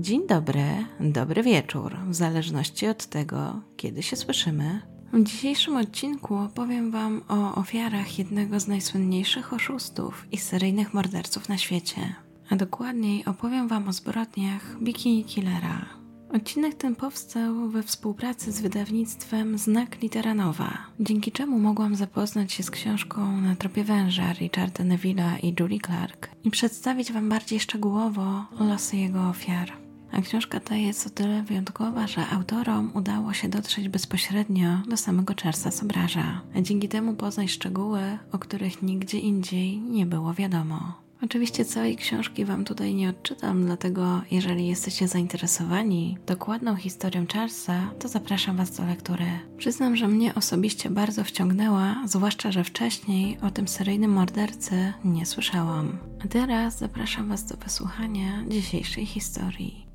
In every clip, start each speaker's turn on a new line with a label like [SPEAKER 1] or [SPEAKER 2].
[SPEAKER 1] Dzień dobry, dobry wieczór, w zależności od tego, kiedy się słyszymy. W dzisiejszym odcinku opowiem Wam o ofiarach jednego z najsłynniejszych oszustów i seryjnych morderców na świecie. A dokładniej opowiem Wam o zbrodniach Bikini Killera. Odcinek ten powstał we współpracy z wydawnictwem Znak Literanowa, dzięki czemu mogłam zapoznać się z książką Na tropie węża Richarda Neville'a i Julie Clark i przedstawić Wam bardziej szczegółowo losy jego ofiar. A książka ta jest o tyle wyjątkowa, że autorom udało się dotrzeć bezpośrednio do samego Charlesa Sobraża, a dzięki temu poznać szczegóły, o których nigdzie indziej nie było wiadomo. Oczywiście całej książki Wam tutaj nie odczytam, dlatego jeżeli jesteście zainteresowani dokładną historią Charlesa, to zapraszam Was do lektury. Przyznam, że mnie osobiście bardzo wciągnęła, zwłaszcza, że wcześniej o tym seryjnym mordercy nie słyszałam. A teraz zapraszam Was do wysłuchania dzisiejszej historii.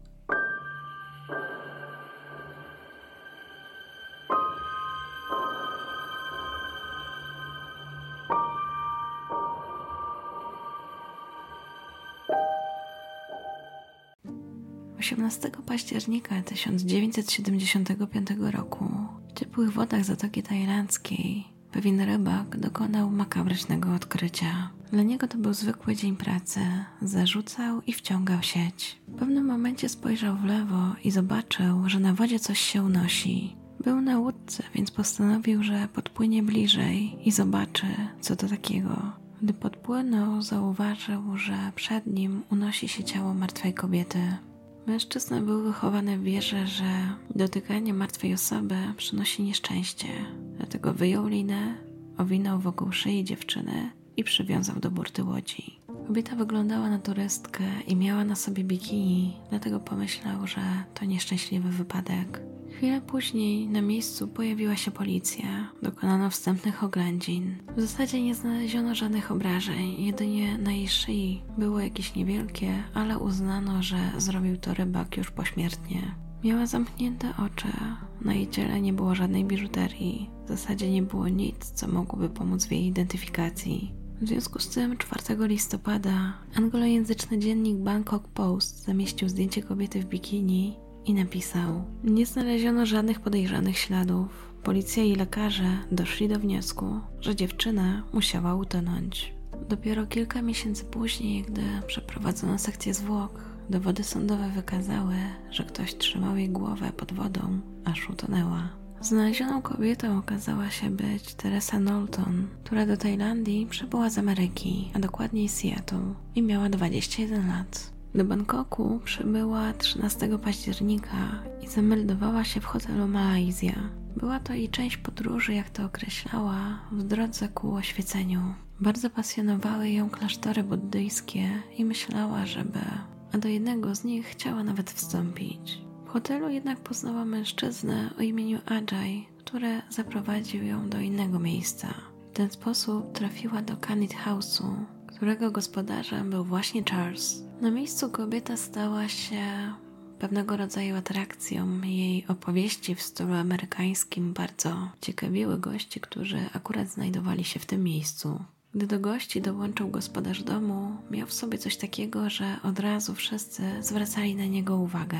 [SPEAKER 1] 18 października 1975 roku w ciepłych wodach Zatoki Tajlandzkiej pewien rybak dokonał makabrycznego odkrycia. Dla niego to był zwykły dzień pracy. Zarzucał i wciągał sieć. W pewnym momencie spojrzał w lewo i zobaczył, że na wodzie coś się unosi. Był na łódce, więc postanowił, że podpłynie bliżej i zobaczy, co to takiego. Gdy podpłynął, zauważył, że przed nim unosi się ciało martwej kobiety. Mężczyzna był wychowany w wierze, że dotykanie martwej osoby przynosi nieszczęście. Dlatego wyjął linę, owinął wokół szyi dziewczyny i przywiązał do burty łodzi. Kobieta wyglądała na turystkę i miała na sobie bikini, dlatego pomyślał, że to nieszczęśliwy wypadek. Chwilę później na miejscu pojawiła się policja. Dokonano wstępnych oględzin. W zasadzie nie znaleziono żadnych obrażeń, jedynie na jej szyi było jakieś niewielkie, ale uznano, że zrobił to rybak już pośmiertnie. Miała zamknięte oczy, na jej ciele nie było żadnej biżuterii, w zasadzie nie było nic, co mogłoby pomóc w jej identyfikacji. W związku z tym 4 listopada anglojęzyczny dziennik Bangkok Post zamieścił zdjęcie kobiety w bikini i napisał: Nie znaleziono żadnych podejrzanych śladów. Policja i lekarze doszli do wniosku, że dziewczyna musiała utonąć. Dopiero kilka miesięcy później, gdy przeprowadzono sekcję zwłok, dowody sądowe wykazały, że ktoś trzymał jej głowę pod wodą, aż utonęła. Znalezioną kobietą okazała się być Teresa Knowlton, która do Tajlandii przybyła z Ameryki, a dokładniej Seattle i miała 21 lat. Do Bangkoku przybyła 13 października i zameldowała się w hotelu Malaysia. Była to jej część podróży, jak to określała, w drodze ku oświeceniu. Bardzo pasjonowały ją klasztory buddyjskie i myślała, żeby, a do jednego z nich chciała nawet wstąpić. W hotelu jednak poznała mężczyznę o imieniu Ajay, który zaprowadził ją do innego miejsca. W ten sposób trafiła do Canid House'u, którego gospodarzem był właśnie Charles. Na miejscu kobieta stała się pewnego rodzaju atrakcją. Jej opowieści w stylu amerykańskim bardzo ciekawiły gości, którzy akurat znajdowali się w tym miejscu. Gdy do gości dołączył gospodarz domu, miał w sobie coś takiego, że od razu wszyscy zwracali na niego uwagę.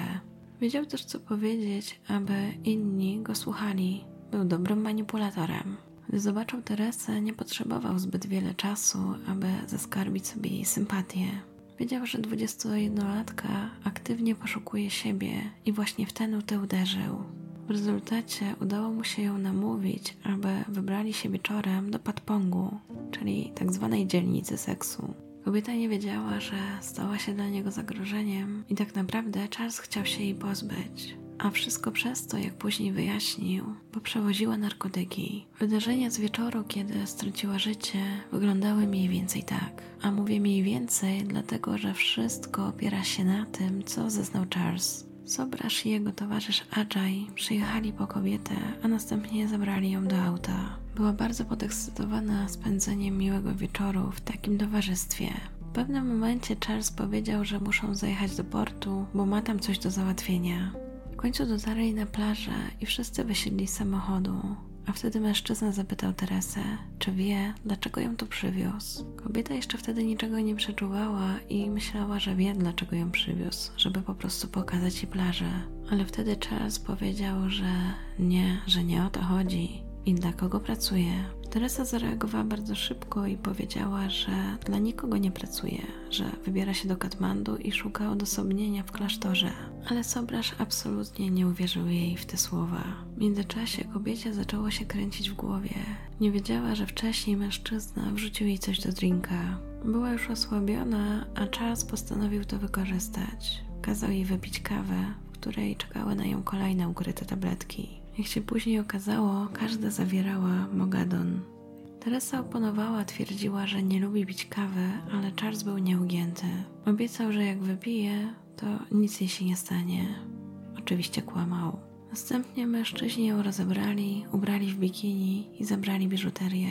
[SPEAKER 1] Wiedział też, co powiedzieć, aby inni go słuchali. Był dobrym manipulatorem. Gdy zobaczył Teresę, nie potrzebował zbyt wiele czasu, aby zaskarbić sobie jej sympatię. Wiedział, że 21-latka aktywnie poszukuje siebie i właśnie w ten utę uderzył. W rezultacie udało mu się ją namówić, aby wybrali się wieczorem do Patpongu, czyli tak zwanej dzielnicy seksu. Kobieta nie wiedziała, że stała się dla niego zagrożeniem i tak naprawdę Charles chciał się jej pozbyć. A wszystko przez to, jak później wyjaśnił, bo przewoziła narkotyki. Wydarzenia z wieczoru, kiedy straciła życie, wyglądały mniej więcej tak. A mówię mniej więcej, dlatego że wszystko opiera się na tym, co zeznał Charles. Sobrasz i jego towarzysz Ajay przyjechali po kobietę, a następnie zabrali ją do auta. Była bardzo podekscytowana spędzeniem miłego wieczoru w takim towarzystwie. W pewnym momencie Charles powiedział, że muszą zajechać do portu, bo ma tam coś do załatwienia. Końcu dotarli na plażę i wszyscy wysiedli z samochodu. a wtedy mężczyzna zapytał Teresę, czy wie, dlaczego ją tu przywiózł. Kobieta jeszcze wtedy niczego nie przeczuwała i myślała, że wie, dlaczego ją przywiózł, żeby po prostu pokazać jej plażę. Ale wtedy Charles powiedział, że nie, że nie o to chodzi i dla kogo pracuje. Teresa zareagowała bardzo szybko i powiedziała, że dla nikogo nie pracuje, że wybiera się do Katmandu i szuka odosobnienia w klasztorze. Ale Sobrasz absolutnie nie uwierzył jej w te słowa. W międzyczasie kobiecie zaczęło się kręcić w głowie. Nie wiedziała, że wcześniej mężczyzna wrzucił jej coś do drinka. Była już osłabiona, a Charles postanowił to wykorzystać. Kazał jej wypić kawę, w której czekały na nią kolejne ukryte tabletki. Jak się później okazało, każda zawierała mogadon. Teresa oponowała, twierdziła, że nie lubi pić kawy, ale Charles był nieugięty. Obiecał, że jak wypije, to nic jej się nie stanie. Oczywiście kłamał. Następnie mężczyźni ją rozebrali, ubrali w bikini i zabrali biżuterię.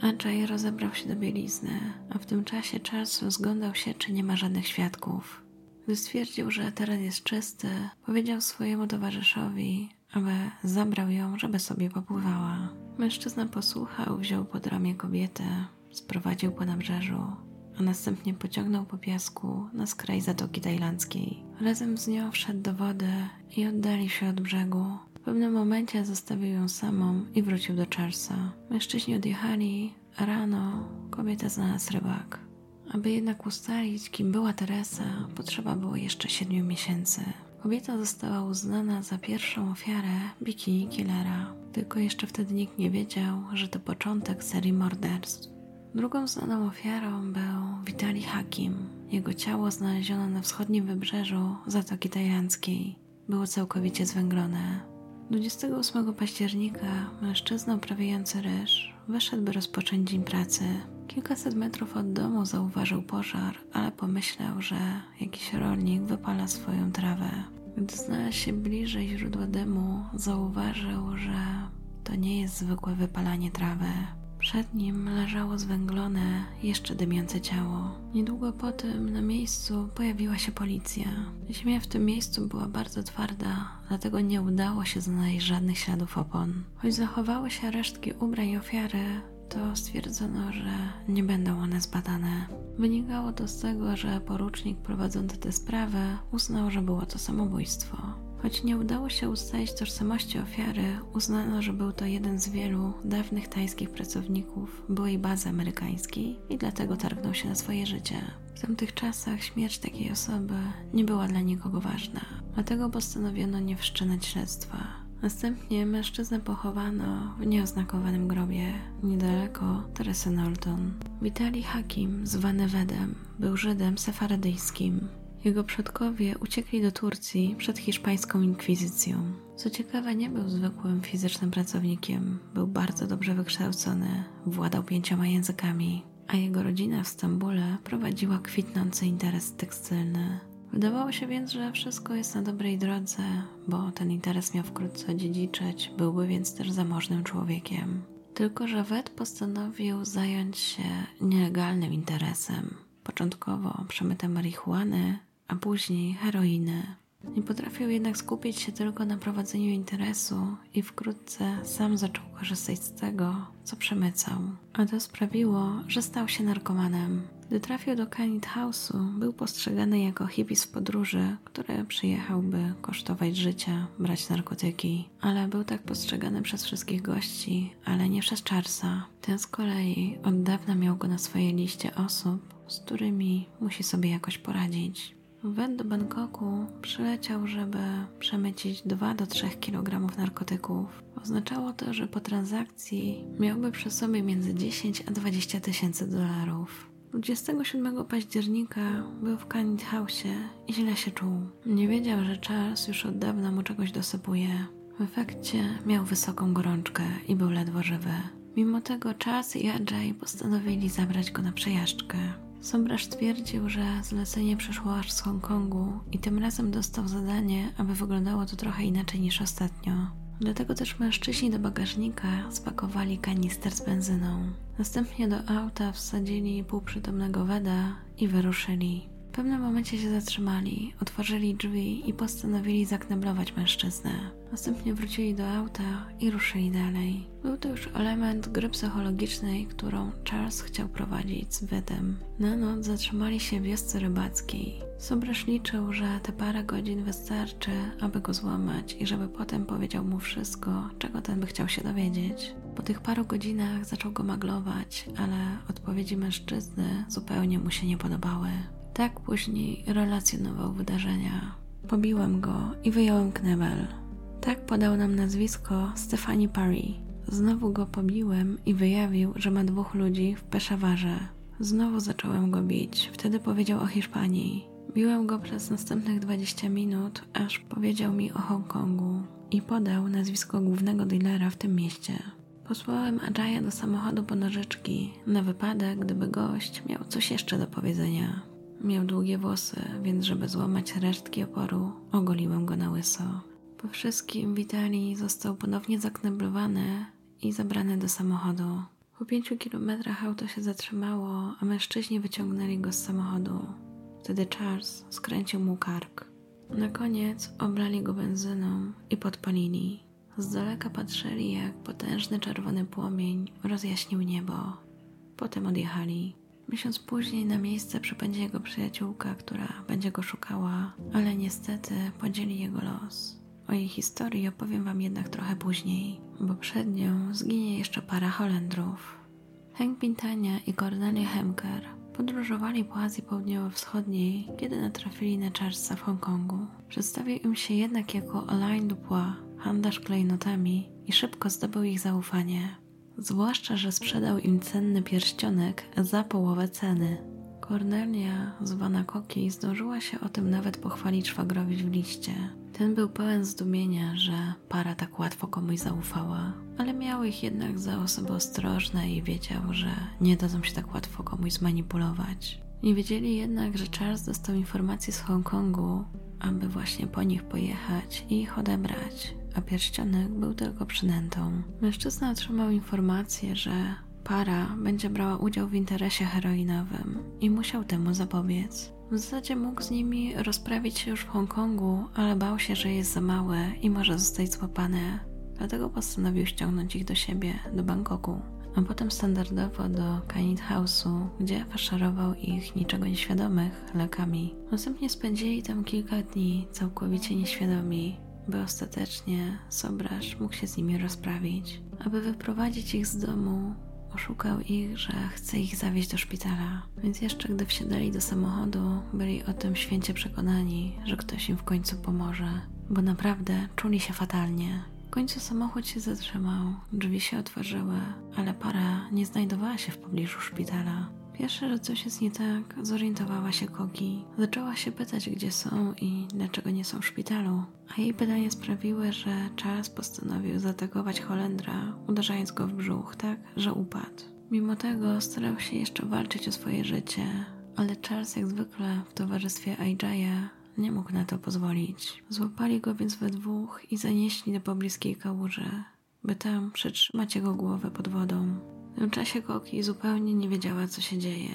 [SPEAKER 1] Andrzej rozebrał się do bielizny, a w tym czasie Charles rozglądał się, czy nie ma żadnych świadków. Gdy stwierdził, że teren jest czysty, powiedział swojemu towarzyszowi, aby zabrał ją, żeby sobie popływała. Mężczyzna posłuchał, wziął pod ramię kobietę, sprowadził po nabrzeżu, a następnie pociągnął po piasku na skraj Zatoki Tajlandzkiej. Razem z nią wszedł do wody i oddali się od brzegu. W pewnym momencie zostawił ją samą i wrócił do Charlesa. Mężczyźni odjechali, a rano kobieta znalazł rybak. Aby jednak ustalić, kim była Teresa, potrzeba było jeszcze siedmiu miesięcy. Kobieta została uznana za pierwszą ofiarę bikini killera, tylko jeszcze wtedy nikt nie wiedział, że to początek serii morderstw. Drugą znaną ofiarą był Vitali Hakim. Jego ciało znaleziono na wschodnim wybrzeżu Zatoki Tajlandzkiej. Było całkowicie zwęglone. 28 października mężczyzna uprawiający ryż wyszedł, by rozpocząć dzień pracy. Kilkaset metrów od domu zauważył pożar, ale pomyślał, że jakiś rolnik wypala swoją trawę. Gdy znalazł się bliżej źródła dymu, zauważył, że to nie jest zwykłe wypalanie trawy. Przed nim leżało zwęglone, jeszcze dymiące ciało. Niedługo po tym na miejscu pojawiła się policja. Ziemia w tym miejscu była bardzo twarda, dlatego nie udało się znaleźć żadnych śladów opon. Choć zachowały się resztki ubrań ofiary, to stwierdzono, że nie będą one zbadane. Wynikało to z tego, że porucznik prowadzący tę sprawę uznał, że było to samobójstwo. Choć nie udało się ustalić tożsamości ofiary, uznano, że był to jeden z wielu dawnych tajskich pracowników byłej bazy amerykańskiej i dlatego targnął się na swoje życie. W tamtych czasach śmierć takiej osoby nie była dla nikogo ważna, dlatego postanowiono nie wszczynać śledztwa. Następnie mężczyznę pochowano w nieoznakowanym grobie niedaleko Teresy Norton. Witali Hakim, zwany Wedem, był Żydem sefarydyjskim. Jego przodkowie uciekli do Turcji przed hiszpańską inkwizycją. Co ciekawe, nie był zwykłym fizycznym pracownikiem, był bardzo dobrze wykształcony, władał pięcioma językami, a jego rodzina w Stambule prowadziła kwitnący interes tekstylny. Wydawało się więc, że wszystko jest na dobrej drodze, bo ten interes miał wkrótce dziedziczyć, byłby więc też zamożnym człowiekiem. Tylko, że Wet postanowił zająć się nielegalnym interesem. Początkowo przemytem marihuany, a później heroiny. Nie potrafił jednak skupić się tylko na prowadzeniu interesu i wkrótce sam zaczął korzystać z tego, co przemycał. A to sprawiło, że stał się narkomanem. Gdy trafił do Canid House'u, był postrzegany jako hipis w podróży, który przyjechałby kosztować życia, brać narkotyki. Ale był tak postrzegany przez wszystkich gości, ale nie przez Charlesa. Ten z kolei od dawna miał go na swojej liście osób, z którymi musi sobie jakoś poradzić. Wed do Bangkoku przyleciał, żeby przemycić 2 do 3 kg narkotyków. Oznaczało to, że po transakcji miałby przy sobie między 10 a 20 tysięcy dolarów. 27 października był w Canid House i źle się czuł. Nie wiedział, że Charles już od dawna mu czegoś dosypuje. W efekcie miał wysoką gorączkę i był ledwo żywy. Mimo tego Charles i Ajay postanowili zabrać go na przejażdżkę. Sombrasz twierdził, że zlecenie przyszło aż z Hongkongu i tym razem dostał zadanie, aby wyglądało to trochę inaczej niż ostatnio. Dlatego też mężczyźni do bagażnika spakowali kanister z benzyną. Następnie do auta wsadzili półprzytomnego Weda i wyruszyli. W pewnym momencie się zatrzymali, otworzyli drzwi i postanowili zakneblować mężczyznę. Następnie wrócili do auta i ruszyli dalej. Był to już element gry psychologicznej, którą Charles chciał prowadzić z Wedem. Na noc zatrzymali się w wiosce rybackiej. Sobrasz liczył, że te parę godzin wystarczy, aby go złamać i żeby potem powiedział mu wszystko, czego ten by chciał się dowiedzieć. Po tych paru godzinach zaczął go maglować, ale odpowiedzi mężczyzny zupełnie mu się nie podobały. Tak później relacjonował wydarzenia. Pobiłem go i wyjąłem knebel. Tak podał nam nazwisko Stefani Parry. Znowu go pobiłem i wyjawił, że ma dwóch ludzi w Peszawarze. Znowu zacząłem go bić. Wtedy powiedział o Hiszpanii. Biłem go przez następnych 20 minut, aż powiedział mi o Hongkongu i podał nazwisko głównego dealera w tym mieście. Posłałem Ajaya do samochodu po nożyczki, na wypadek, gdyby gość miał coś jeszcze do powiedzenia. Miał długie włosy, więc żeby złamać resztki oporu, ogoliłem go na łyso. Po wszystkim Witali został ponownie zakneblowany i zabrany do samochodu. Po pięciu kilometrach auto się zatrzymało, a mężczyźni wyciągnęli go z samochodu. Wtedy Charles skręcił mu kark. Na koniec oblali go benzyną i podpalili. Z daleka patrzyli, jak potężny czerwony płomień rozjaśnił niebo. Potem odjechali. Miesiąc później na miejsce przybędzie jego przyjaciółka, która będzie go szukała, ale niestety podzieli jego los. O jej historii opowiem Wam jednak trochę później, bo przed nią zginie jeszcze para Holendrów. Hank Pintania i Cornelia Hemker podróżowali po Azji Południowo-Wschodniej, kiedy natrafili na Charlesa w Hongkongu. Przedstawił im się jednak jako Alain Dupois, handlarz klejnotami i szybko zdobył ich zaufanie. Zwłaszcza, że sprzedał im cenny pierścionek za połowę ceny. Cornelia, zwana Koki, zdążyła się o tym nawet pochwalić szwagrowi w liście. Ten był pełen zdumienia, że para tak łatwo komuś zaufała, ale miał ich jednak za osoby ostrożne i wiedział, że nie dadzą się tak łatwo komuś zmanipulować. Nie wiedzieli jednak, że Charles dostał informacje z Hongkongu, aby właśnie po nich pojechać i ich odebrać, a pierścionek był tylko przynętą. Mężczyzna otrzymał informację, że para będzie brała udział w interesie heroinowym i musiał temu zapobiec. W zasadzie mógł z nimi rozprawić się już w Hongkongu, ale bał się, że jest za małe i może zostać złapany. Dlatego postanowił ściągnąć ich do siebie, do Bangkoku, a potem standardowo do Kanit House'u, gdzie faszerował ich niczego nieświadomych lekami. Następnie spędzili tam kilka dni całkowicie nieświadomi, by ostatecznie Sobrasz mógł się z nimi rozprawić. Aby wyprowadzić ich z domu, oszukał ich, że chce ich zawieźć do szpitala. Więc jeszcze gdy wsiadali do samochodu, byli o tym święcie przekonani, że ktoś im w końcu pomoże, bo naprawdę czuli się fatalnie. W końcu samochód się zatrzymał, drzwi się otworzyły, ale para nie znajdowała się w pobliżu szpitala. Pierwsze, że coś jest nie tak, zorientowała się Kogi. Zaczęła się pytać, gdzie są i dlaczego nie są w szpitalu. A jej pytania sprawiły, że Charles postanowił zaatakować Holendra, uderzając go w brzuch tak, że upadł. Mimo tego starał się jeszcze walczyć o swoje życie, ale Charles jak zwykle w towarzystwie Ajaya nie mógł na to pozwolić. Złapali go więc we dwóch i zanieśli do pobliskiej kałuży, by tam przytrzymać jego głowę pod wodą. W tym czasie Koki zupełnie nie wiedziała, co się dzieje.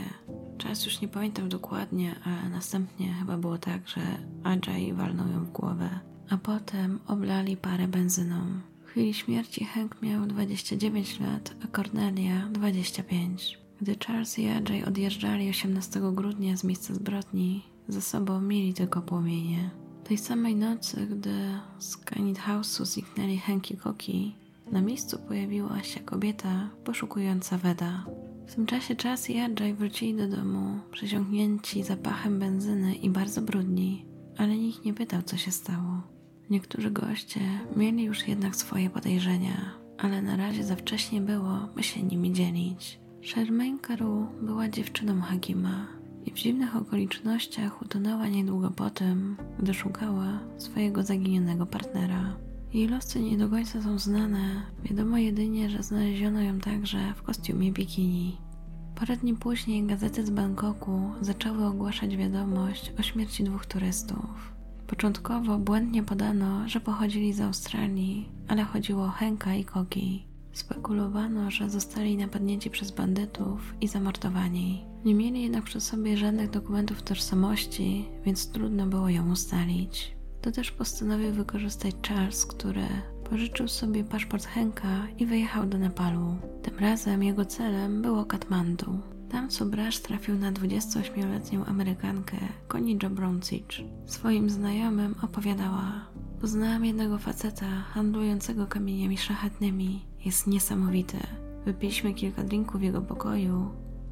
[SPEAKER 1] Czas już nie pamiętam dokładnie, ale następnie chyba było tak, że Ajay walnął ją w głowę, a potem oblali parę benzyną. W chwili śmierci Hank miał 29 lat, a Cornelia 25. Gdy Charles i Ajay odjeżdżali 18 grudnia z miejsca zbrodni, ze sobą mieli tylko płomienie. Tej samej nocy, gdy z Canid House'u zniknęli Hank i Koki, na miejscu pojawiła się kobieta poszukująca Weda. W tym czasie Czas i Ajay wrócili do domu, przesiąknięci zapachem benzyny i bardzo brudni, ale nikt nie pytał, co się stało. Niektórzy goście mieli już jednak swoje podejrzenia, ale na razie za wcześnie było, by się nimi dzielić. Charmaine Caru była dziewczyną Hakima i w dziwnych okolicznościach utonęła niedługo po tym, gdy szukała swojego zaginionego partnera. Jej losy nie do końca są znane. Wiadomo jedynie, że znaleziono ją także w kostiumie bikini. Parę dni później gazety z Bangkoku zaczęły ogłaszać wiadomość o śmierci dwóch turystów. Początkowo błędnie podano, że pochodzili z Australii, ale chodziło o Henka i Kogi. Spekulowano, że zostali napadnięci przez bandytów i zamordowani. Nie mieli jednak przy sobie żadnych dokumentów tożsamości, więc trudno było ją ustalić. To też postanowił wykorzystać Charles, który pożyczył sobie paszport Henka i wyjechał do Nepalu. Tym razem jego celem było Katmandu. Tam Subrash trafił na 28-letnią Amerykankę Connie Jobroncic. Swoim znajomym opowiadała Poznałam jednego faceta handlującego kamieniami szlachetnymi. Jest niesamowity. Wypiliśmy kilka drinków w jego pokoju.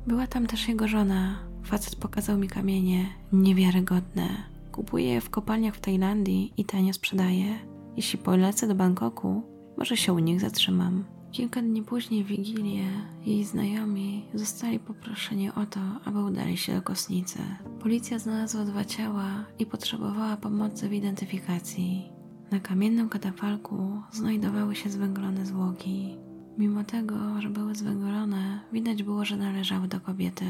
[SPEAKER 1] Była tam też jego żona. Facet pokazał mi kamienie. Niewiarygodne. Kupuję je w kopalniach w Tajlandii i tanio sprzedaję. Jeśli polecę do Bangkoku, może się u nich zatrzymam. Kilka dni później w Wigilię jej znajomi zostali poproszeni o to, aby udali się do kosnicy. Policja znalazła dwa ciała i potrzebowała pomocy w identyfikacji. Na kamiennym katafalku znajdowały się zwęglone zwłoki. Mimo tego, że były zwęglone, widać było, że należały do kobiety.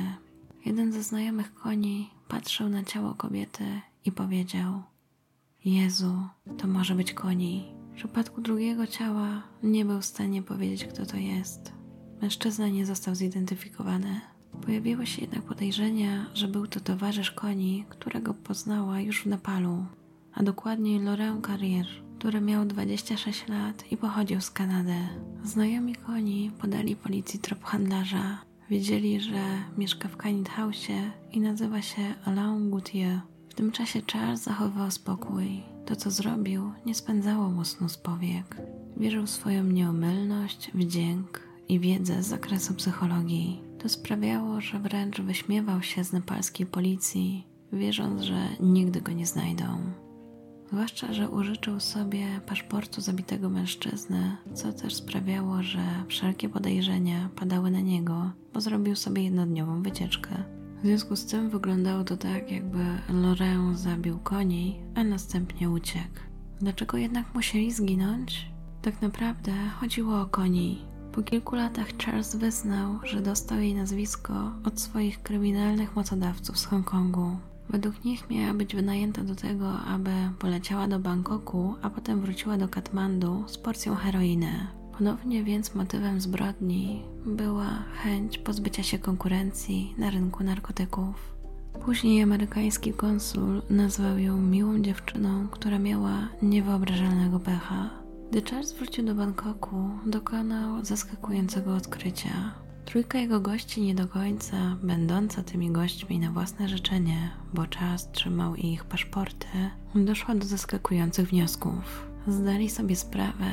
[SPEAKER 1] Jeden ze znajomych koni patrzył na ciało kobiety i powiedział: Jezu, to może być koni. W przypadku drugiego ciała nie był w stanie powiedzieć, kto to jest. Mężczyzna nie został zidentyfikowany. Pojawiły się jednak podejrzenia, że był to towarzysz koni, którego poznała już w Nepalu, a dokładniej Laurent Carrier, który miał 26 lat i pochodził z Kanady. Znajomi koni podali policji trop handlarza. Wiedzieli, że mieszka w Canid House i nazywa się Alain Gauthier. Tym czasie Charles zachowywał spokój. To, co zrobił, nie spędzało mu snu z powiek. Wierzył w swoją nieomylność, wdzięk i wiedzę z zakresu psychologii. To sprawiało, że wręcz wyśmiewał się z nepalskiej policji, wierząc, że nigdy go nie znajdą. Zwłaszcza, że użyczył sobie paszportu zabitego mężczyzny, co też sprawiało, że wszelkie podejrzenia padały na niego, bo zrobił sobie jednodniową wycieczkę. W związku z tym wyglądało to tak, jakby Laurent zabił koni, a następnie uciekł. Dlaczego jednak musieli zginąć? Tak naprawdę chodziło o koni. Po kilku latach Charles wyznał, że dostał jej nazwisko od swoich kryminalnych mocodawców z Hongkongu. Według nich miała być wynajęta do tego, aby poleciała do Bangkoku, a potem wróciła do Katmandu z porcją heroiny. Ponownie więc motywem zbrodni była chęć pozbycia się konkurencji na rynku narkotyków. Później amerykański konsul nazwał ją miłą dziewczyną, która miała niewyobrażalnego pecha. Gdy Charles wrócił do Bangkoku, dokonał zaskakującego odkrycia. Trójka jego gości nie do końca, będąca tymi gośćmi na własne życzenie, bo czas trzymał ich paszporty, doszła do zaskakujących wniosków. Zdali sobie sprawę,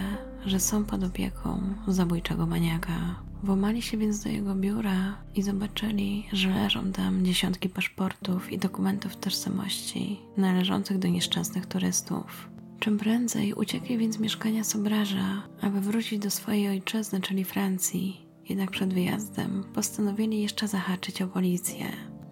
[SPEAKER 1] że są pod opieką zabójczego maniaka. Włamali się więc do jego biura i zobaczyli, że leżą tam dziesiątki paszportów i dokumentów tożsamości należących do nieszczęsnych turystów. Czym prędzej uciekli więc z mieszkania Sobraża, aby wrócić do swojej ojczyzny, czyli Francji. Jednak przed wyjazdem postanowili jeszcze zahaczyć o policję.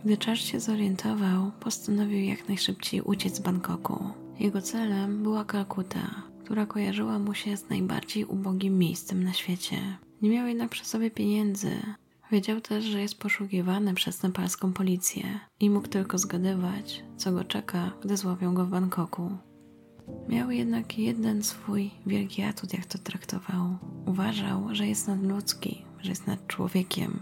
[SPEAKER 1] Gdy Charles się zorientował, postanowił jak najszybciej uciec z Bangkoku. Jego celem była Kalkuta, która kojarzyła mu się z najbardziej ubogim miejscem na świecie. Nie miał jednak przy sobie pieniędzy. Wiedział też, że jest poszukiwany przez nepalską policję i mógł tylko zgadywać, co go czeka, gdy złapią go w Bangkoku. Miał jednak jeden swój wielki atut, jak to traktował. Uważał, że jest nadludzki, że jest nad człowiekiem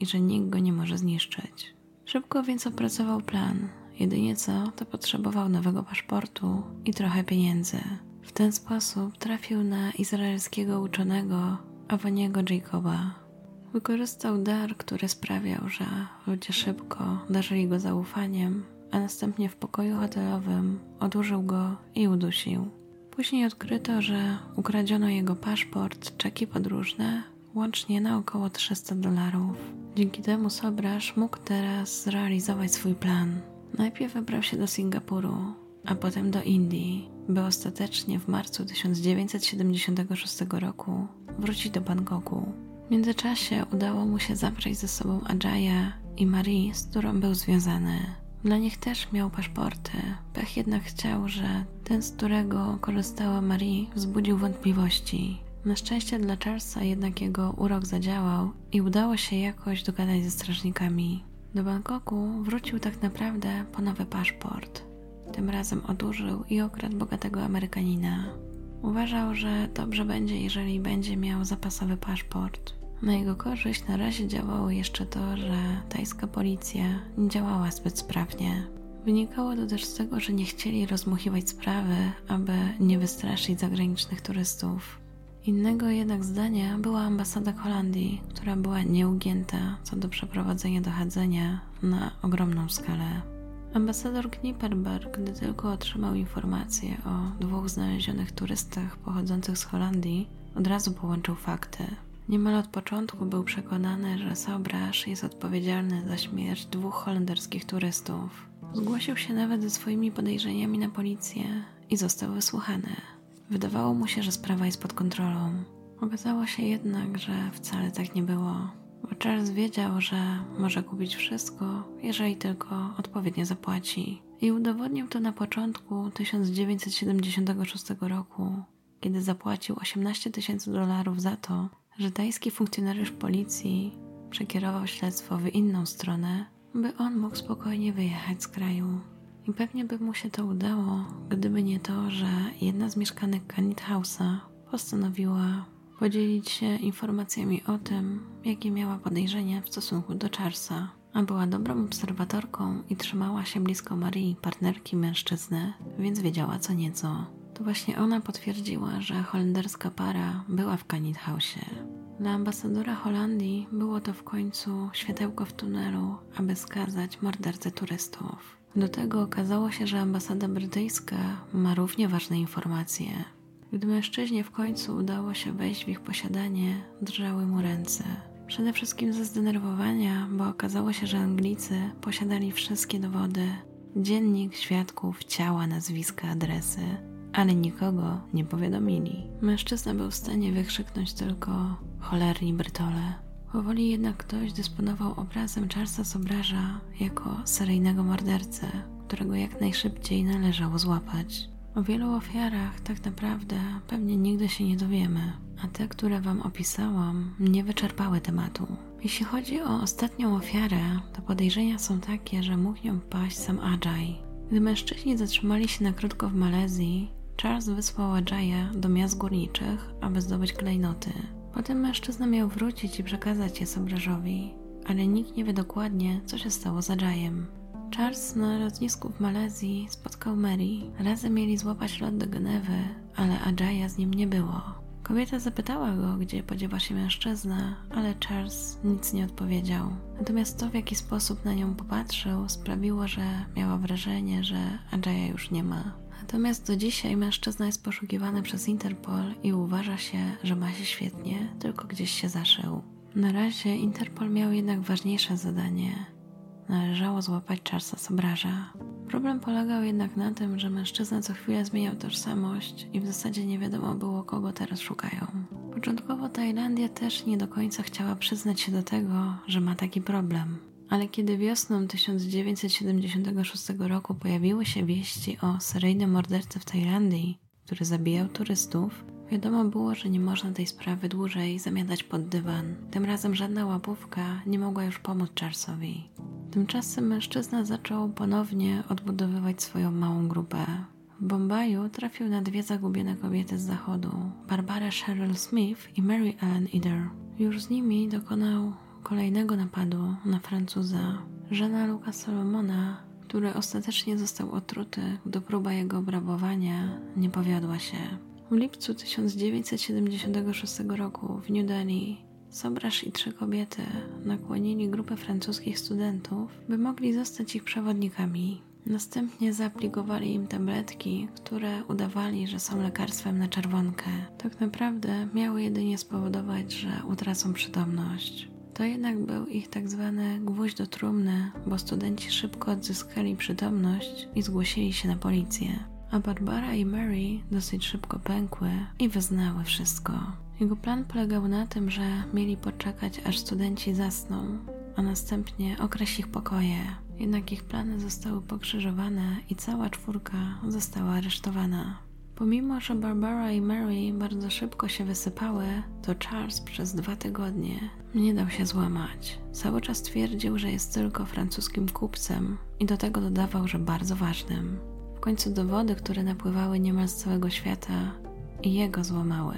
[SPEAKER 1] i że nikt go nie może zniszczyć. Szybko więc opracował plan. Jedynie co, to potrzebował nowego paszportu i trochę pieniędzy. W ten sposób trafił na izraelskiego uczonego Awaniego Jacoba. Wykorzystał dar, który sprawiał, że ludzie szybko darzyli go zaufaniem, a następnie w pokoju hotelowym odłożył go i udusił. Później odkryto, że ukradziono jego paszport, czeki podróżne, łącznie na około 300 dolarów. Dzięki temu Sobrasz mógł teraz zrealizować swój plan. Najpierw wybrał się do Singapuru, a potem do Indii, by ostatecznie w marcu 1976 roku wrócić do Bangkoku. W międzyczasie udało mu się zabrać ze sobą Ajaya i Marie, z którą był związany. Dla nich też miał paszporty. Pech jednak chciał, że ten, z którego korzystała Marie, wzbudził wątpliwości. Na szczęście dla Charlesa jednak jego urok zadziałał i udało się jakoś dogadać ze strażnikami. Do Bangkoku wrócił tak naprawdę po nowy paszport. Tym razem odurzył i okradł bogatego Amerykanina. Uważał, że dobrze będzie, jeżeli będzie miał zapasowy paszport. Na jego korzyść na razie działało jeszcze to, że tajska policja nie działała zbyt sprawnie. Wynikało to też z tego, że nie chcieli rozmuchiwać sprawy, aby nie wystraszyć zagranicznych turystów. Innego jednak zdania była ambasada Holandii, która była nieugięta co do przeprowadzenia dochodzenia na ogromną skalę. Ambasador Knipperberg, gdy tylko otrzymał informację o dwóch znalezionych turystach pochodzących z Holandii, od razu połączył fakty. Niemal od początku był przekonany, że Sobrasz jest odpowiedzialny za śmierć dwóch holenderskich turystów. Zgłosił się nawet ze swoimi podejrzeniami na policję i został wysłuchany. Wydawało mu się, że sprawa jest pod kontrolą. Okazało się jednak, że wcale tak nie było, bo Charles wiedział, że może kupić wszystko, jeżeli tylko odpowiednio zapłaci. I udowodnił to na początku 1976 roku, kiedy zapłacił 18 tysięcy dolarów za to, że tajski funkcjonariusz policji przekierował śledztwo w inną stronę, by on mógł spokojnie wyjechać z kraju. I pewnie by mu się to udało, gdyby nie to, że jedna z mieszkanek Canit House'a postanowiła podzielić się informacjami o tym, jakie miała podejrzenia w stosunku do Charlesa. A była dobrą obserwatorką i trzymała się blisko Marii, partnerki mężczyzny, więc wiedziała co nieco. To właśnie ona potwierdziła, że holenderska para była w Canit House'ie. Dla ambasadora Holandii było to w końcu światełko w tunelu, aby skazać mordercę turystów. Do tego okazało się, że ambasada brytyjska ma równie ważne informacje. Gdy mężczyźnie w końcu udało się wejść w ich posiadanie, drżały mu ręce. Przede wszystkim ze zdenerwowania, bo okazało się, że Anglicy posiadali wszystkie dowody: dziennik, świadków, ciała, nazwiska, adresy, ale nikogo nie powiadomili. Mężczyzna był w stanie wykrzyknąć tylko cholerni Brytole. Powoli jednak ktoś dysponował obrazem Charlesa Sobraża jako seryjnego mordercę, którego jak najszybciej należało złapać. O wielu ofiarach tak naprawdę pewnie nigdy się nie dowiemy, a te, które Wam opisałam, nie wyczerpały tematu. Jeśli chodzi o ostatnią ofiarę, to podejrzenia są takie, że mógł nią paść sam Ajay. Gdy mężczyźni zatrzymali się na krótko w Malezji, Charles wysłał Ajaya do miast górniczych, aby zdobyć klejnoty. Potem mężczyzna miał wrócić i przekazać je Sobrażowi, ale nikt nie wie dokładnie, co się stało z Ajajem. Charles na lotnisku w Malezji spotkał Mary. Razem mieli złapać lot do Genewy, ale Ajaya z nim nie było. Kobieta zapytała go, gdzie podziewa się mężczyzna, ale Charles nic nie odpowiedział. Natomiast to, w jaki sposób na nią popatrzył, sprawiło, że miała wrażenie, że Ajaya już nie ma. Natomiast do dzisiaj mężczyzna jest poszukiwany przez Interpol i uważa się, że ma się świetnie, tylko gdzieś się zaszył. Na razie Interpol miał jednak ważniejsze zadanie. Należało złapać Charlesa Sobraża. Problem polegał jednak na tym, że mężczyzna co chwilę zmieniał tożsamość i w zasadzie nie wiadomo było, kogo teraz szukają. Początkowo Tajlandia też nie do końca chciała przyznać się do tego, że ma taki problem. Ale kiedy wiosną 1976 roku pojawiły się wieści o seryjnym mordercy w Tajlandii, który zabijał turystów, wiadomo było, że nie można tej sprawy dłużej zamiatać pod dywan. Tym razem żadna łapówka nie mogła już pomóc Charlesowi. Tymczasem mężczyzna zaczął ponownie odbudowywać swoją małą grupę. W Bombaju trafił na dwie zagubione kobiety z zachodu, Barbara Cheryl Smith i Mary Ellen Eder. Już z nimi dokonał kolejnego napadu na Francuza, żona Luka Solomona, który ostatecznie został otruty, gdy próba jego obrabowania nie powiodła się. W lipcu 1976 roku w New Delhi Sobrasz i trzy kobiety nakłonili grupę francuskich studentów, by mogli zostać ich przewodnikami. Następnie zaaplikowali im tabletki, które udawali, że są lekarstwem na czerwonkę. Tak naprawdę miały jedynie spowodować, że utracą przytomność. To jednak był ich tak zwany gwóźdź do trumny, bo studenci szybko odzyskali przytomność i zgłosili się na policję. A Barbara i Mary dosyć szybko pękły i wyznały wszystko. Jego plan polegał na tym, że mieli poczekać, aż studenci zasną, a następnie okraść ich pokoje. Jednak ich plany zostały pokrzyżowane i cała czwórka została aresztowana. Pomimo, że Barbara i Mary bardzo szybko się wysypały, to Charles przez dwa tygodnie nie dał się złamać. Cały czas twierdził, że jest tylko francuskim kupcem i do tego dodawał, że bardzo ważnym. Końcu dowody, które napływały niemal z całego świata, i jego złamały.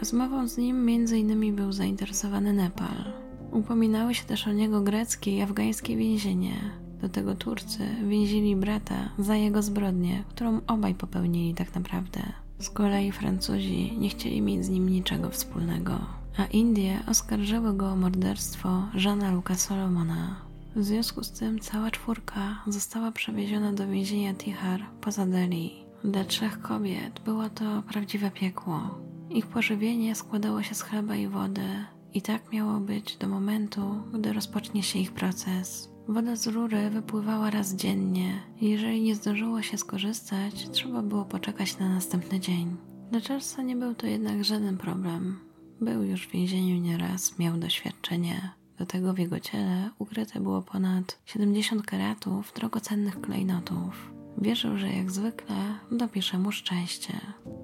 [SPEAKER 1] Rozmową z nim m.in. był zainteresowany Nepal. Upominały się też o niego greckie i afgańskie więzienie. Do tego Turcy więzili brata za jego zbrodnię, którą obaj popełnili tak naprawdę. Z kolei Francuzi nie chcieli mieć z nim niczego wspólnego, a Indie oskarżyły go o morderstwo Żana Luca Solomona. W związku z tym cała czwórka została przewieziona do więzienia Tihar poza Delhi. Dla trzech kobiet było to prawdziwe piekło. Ich pożywienie składało się z chleba i wody, i tak miało być do momentu, gdy rozpocznie się ich proces. Woda z rury wypływała raz dziennie jeżeli nie zdążyło się skorzystać, trzeba było poczekać na następny dzień. Dla Charlesa nie był to jednak żaden problem. Był już w więzieniu nieraz, miał doświadczenie. Do tego w jego ciele ukryte było ponad 70 karatów drogocennych klejnotów. Wierzył, że jak zwykle dopisze mu szczęście.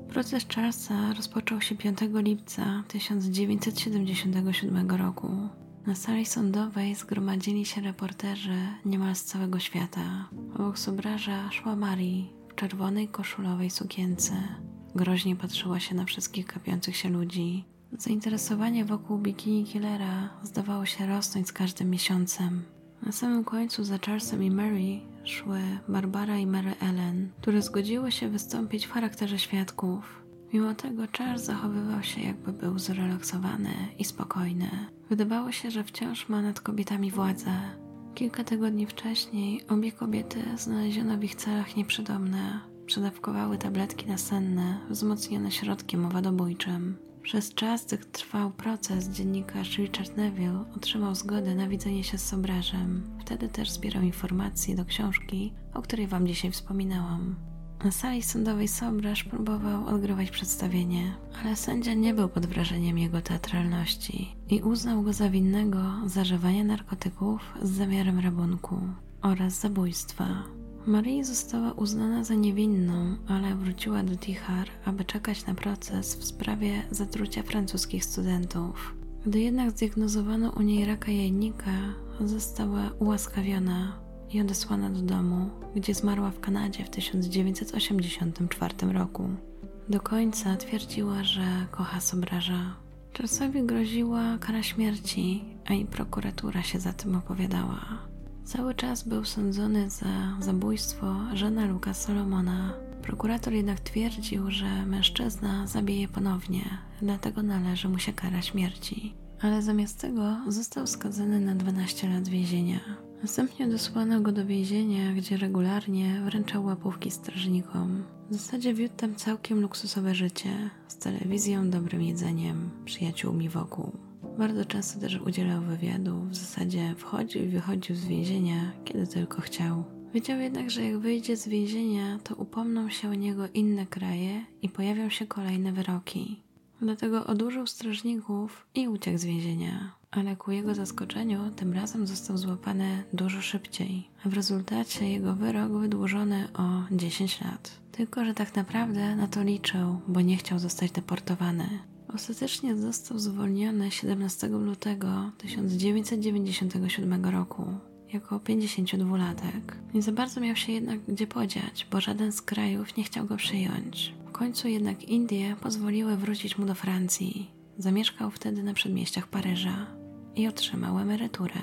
[SPEAKER 1] Proces Charlesa rozpoczął się 5 lipca 1977 roku. Na sali sądowej zgromadzili się reporterzy niemal z całego świata. Obok sobraża szła Marii w czerwonej koszulowej sukience. Groźnie patrzyła się na wszystkich kapiących się ludzi. Zainteresowanie wokół bikini killera zdawało się rosnąć z każdym miesiącem. Na samym końcu za Charlesem i Mary szły Barbara i Mary Ellen, które zgodziły się wystąpić w charakterze świadków. Mimo tego Charles zachowywał się jakby był zrelaksowany i spokojny. Wydawało się, że wciąż ma nad kobietami władzę. Kilka tygodni wcześniej obie kobiety znaleziono w ich celach nieprzytomne. Przedawkowały tabletki nasenne wzmocnione środkiem owadobójczym. Przez czas, gdy trwał proces, dziennikarz Richard Neville otrzymał zgodę na widzenie się z Sobrażem. Wtedy też zbierał informacje do książki, o której Wam dzisiaj wspominałam. Na sali sądowej Sobraż próbował odgrywać przedstawienie, ale sędzia nie był pod wrażeniem jego teatralności i uznał go za winnego zażywania narkotyków z zamiarem rabunku oraz zabójstwa. Marie została uznana za niewinną, ale wróciła do Tichar, aby czekać na proces w sprawie zatrucia francuskich studentów. Gdy jednak zdiagnozowano u niej raka jajnika, została ułaskawiona i odesłana do domu, gdzie zmarła w Kanadzie w 1984 roku. Do końca twierdziła, że kocha Sobraża. Charlesowi groziła kara śmierci, a i prokuratura się za tym opowiadała. Cały czas był sądzony za zabójstwo żona Luka Solomona. Prokurator jednak twierdził, że mężczyzna zabije ponownie, dlatego należy mu się kara śmierci. Ale zamiast tego został skazany na 12 lat więzienia. Następnie dosłano go do więzienia, gdzie regularnie wręczał łapówki strażnikom. W zasadzie wiódł tam całkiem luksusowe życie, z telewizją, dobrym jedzeniem, przyjaciółmi wokół. Bardzo często też udzielał wywiadu, w zasadzie wchodził i wychodził z więzienia, kiedy tylko chciał. Wiedział jednak, że jak wyjdzie z więzienia, to upomną się o niego inne kraje i pojawią się kolejne wyroki. Dlatego odurzył strażników i uciekł z więzienia. Ale ku jego zaskoczeniu, tym razem został złapany dużo szybciej, w rezultacie jego wyrok wydłużony o 10 lat. Tylko, że tak naprawdę na to liczył, bo nie chciał zostać deportowany. Ostatecznie został zwolniony 17 lutego 1997 roku jako 52-latek. Nie za bardzo miał się jednak gdzie podziać, bo żaden z krajów nie chciał go przyjąć. W końcu jednak Indie pozwoliły wrócić mu do Francji. Zamieszkał wtedy na przedmieściach Paryża i otrzymał emeryturę.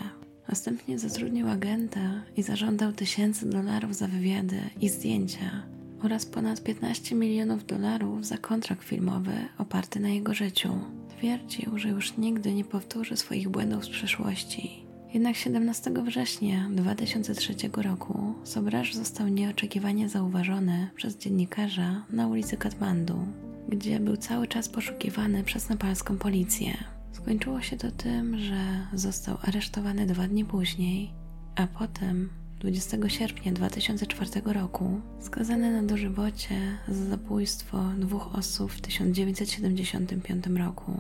[SPEAKER 1] Następnie zatrudnił agenta i zażądał tysięcy dolarów za wywiady i zdjęcia, oraz ponad 15 milionów dolarów za kontrakt filmowy oparty na jego życiu. Twierdził, że już nigdy nie powtórzy swoich błędów z przeszłości. Jednak 17 września 2003 roku Sobraż został nieoczekiwanie zauważony przez dziennikarza na ulicy Katmandu, gdzie był cały czas poszukiwany przez nepalską policję. Skończyło się to tym, że został aresztowany dwa dni później, a potem 20 sierpnia 2004 roku skazany na dożywocie za zabójstwo dwóch osób w 1975 roku.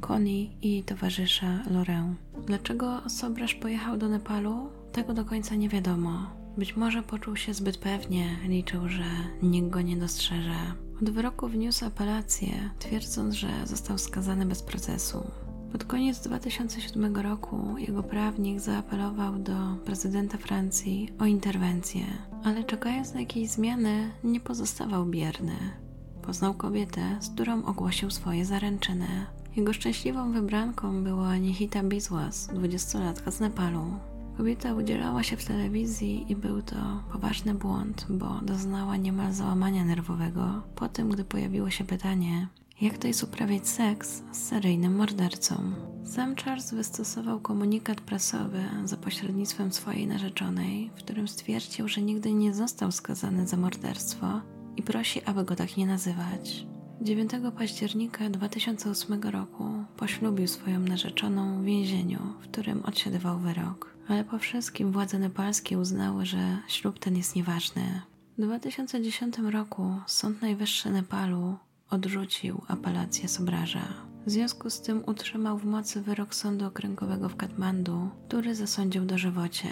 [SPEAKER 1] Connie i jej towarzysza Laurent. Dlaczego Sobrasz pojechał do Nepalu? Tego do końca nie wiadomo. Być może poczuł się zbyt pewnie, liczył, że nikt go nie dostrzeże. Od wyroku wniósł apelację, twierdząc, że został skazany bez procesu. Pod koniec 2007 roku jego prawnik zaapelował do prezydenta Francji o interwencję, ale czekając na jakieś zmiany, nie pozostawał bierny. poznał kobietę, z którą ogłosił swoje zaręczyny. Jego szczęśliwą wybranką była Nihita Biswas, dwudziestolatka z Nepalu. Kobieta udzielała się w telewizji i był to poważny błąd, bo doznała niemal załamania nerwowego po tym, gdy pojawiło się pytanie, jak to jest uprawiać seks z seryjnym mordercą. Sam Charles wystosował komunikat prasowy za pośrednictwem swojej narzeczonej, w którym stwierdził, że nigdy nie został skazany za morderstwo i prosi, aby go tak nie nazywać. 9 października 2008 roku poślubił swoją narzeczoną w więzieniu, w którym odsiadywał wyrok. Ale po wszystkim władze nepalskie uznały, że ślub ten jest nieważny. W 2010 roku Sąd Najwyższy Nepalu odrzucił apelację Sobraża. W związku z tym utrzymał w mocy wyrok Sądu Okręgowego w Katmandu, który zasądził dożywocie.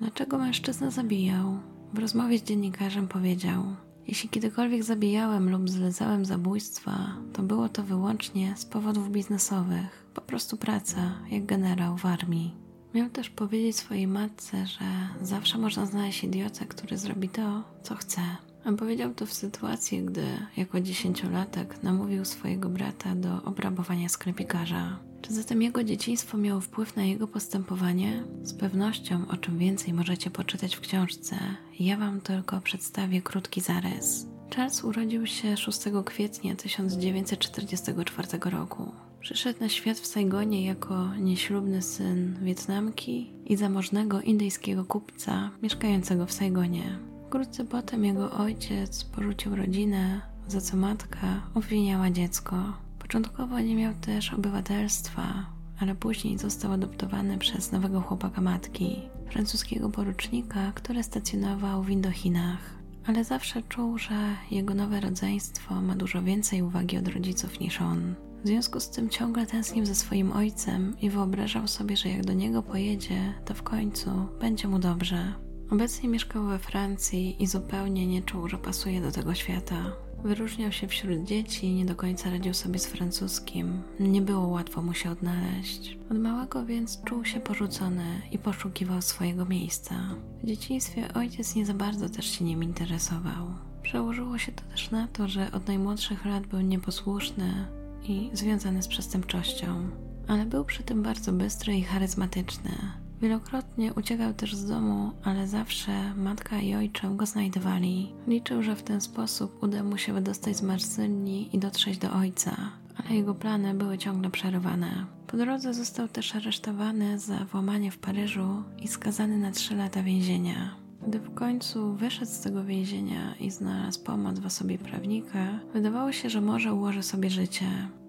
[SPEAKER 1] Dlaczego mężczyzna zabijał? W rozmowie z dziennikarzem powiedział: Jeśli kiedykolwiek zabijałem lub zlecałem zabójstwa, to było to wyłącznie z powodów biznesowych, po prostu praca, jak generał w armii. Miał też powiedzieć swojej matce, że zawsze można znaleźć idiotę, który zrobi to, co chce. A powiedział to w sytuacji, gdy jako dziesięciolatek namówił swojego brata do obrabowania sklepikarza. Czy zatem jego dzieciństwo miało wpływ na jego postępowanie? Z pewnością, o czym więcej możecie poczytać w książce. Ja wam tylko przedstawię krótki zarys. Charles urodził się 6 kwietnia 1944 roku. Przyszedł na świat w Saigonie jako nieślubny syn Wietnamki i zamożnego indyjskiego kupca mieszkającego w Saigonie. Wkrótce potem jego ojciec porzucił rodzinę, za co matka obwiniała dziecko. Początkowo nie miał też obywatelstwa, ale później został adoptowany przez nowego chłopaka matki, francuskiego porucznika, który stacjonował w Indochinach. Ale zawsze czuł, że jego nowe rodzeństwo ma dużo więcej uwagi od rodziców niż on. W związku z tym ciągle tęsknił za swoim ojcem i wyobrażał sobie, że jak do niego pojedzie, to w końcu będzie mu dobrze. Obecnie mieszkał we Francji i zupełnie nie czuł, że pasuje do tego świata. Wyróżniał się wśród dzieci i nie do końca radził sobie z francuskim. Nie było łatwo mu się odnaleźć. Od małego więc czuł się porzucony i poszukiwał swojego miejsca. W dzieciństwie ojciec nie za bardzo też się nim interesował. Przełożyło się to też na to, że od najmłodszych lat był nieposłuszny i związany z przestępczością, ale był przy tym bardzo bystry i charyzmatyczny. Wielokrotnie uciekał też z domu, ale zawsze matka i ojcze go znajdowali. Liczył, że w ten sposób uda mu się wydostać z Marsylii i dotrzeć do ojca, ale jego plany były ciągle przerywane. Po drodze został też aresztowany za włamanie w Paryżu i skazany na trzy lata więzienia. Gdy w końcu wyszedł z tego więzienia i znalazł pomoc w osobie prawnika, wydawało się, że może ułoży sobie życie.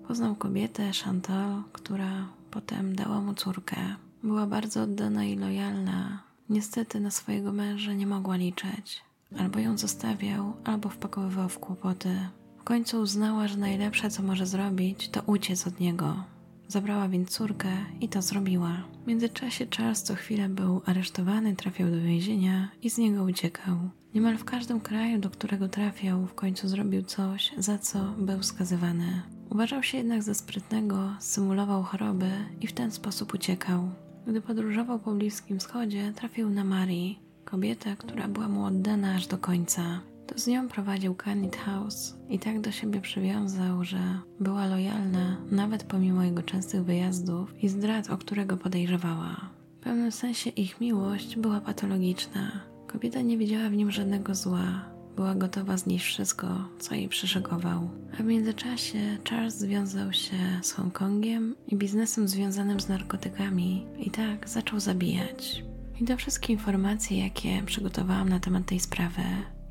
[SPEAKER 1] Poznał kobietę, Chantal, która potem dała mu córkę. Była bardzo oddana i lojalna. Niestety na swojego męża nie mogła liczyć. Albo ją zostawiał, albo wpakowywał w kłopoty. W końcu uznała, że najlepsze, co może zrobić, to uciec od niego. Zabrała więc córkę i to zrobiła. W międzyczasie Charles co chwilę był aresztowany, trafiał do więzienia i z niego uciekał. Niemal w każdym kraju, do którego trafiał, w końcu zrobił coś, za co był skazywany. Uważał się jednak za sprytnego, symulował choroby i w ten sposób uciekał. Gdy podróżował po Bliskim Wschodzie, trafił na Marie, kobietę, która była mu oddana aż do końca. To z nią prowadził Canid House i tak do siebie przywiązał, że była lojalna nawet pomimo jego częstych wyjazdów i zdrad, o którego podejrzewała. W pewnym sensie ich miłość była patologiczna. Kobieta nie widziała w nim żadnego zła, była gotowa znieść wszystko, co jej przyszykował. A w międzyczasie Charles związał się z Hongkongiem i biznesem związanym z narkotykami i tak zaczął zabijać. I to wszystkie informacje, jakie przygotowałam na temat tej sprawy.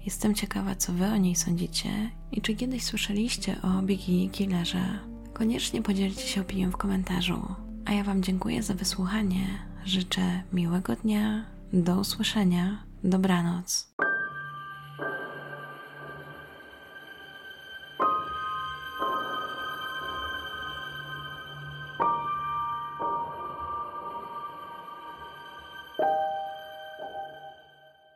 [SPEAKER 1] Jestem ciekawa, co Wy o niej sądzicie i czy kiedyś słyszeliście o Biggie Killerze. Koniecznie podzielcie się opinią w komentarzu. A ja Wam dziękuję za wysłuchanie. Życzę miłego dnia, do usłyszenia, dobranoc.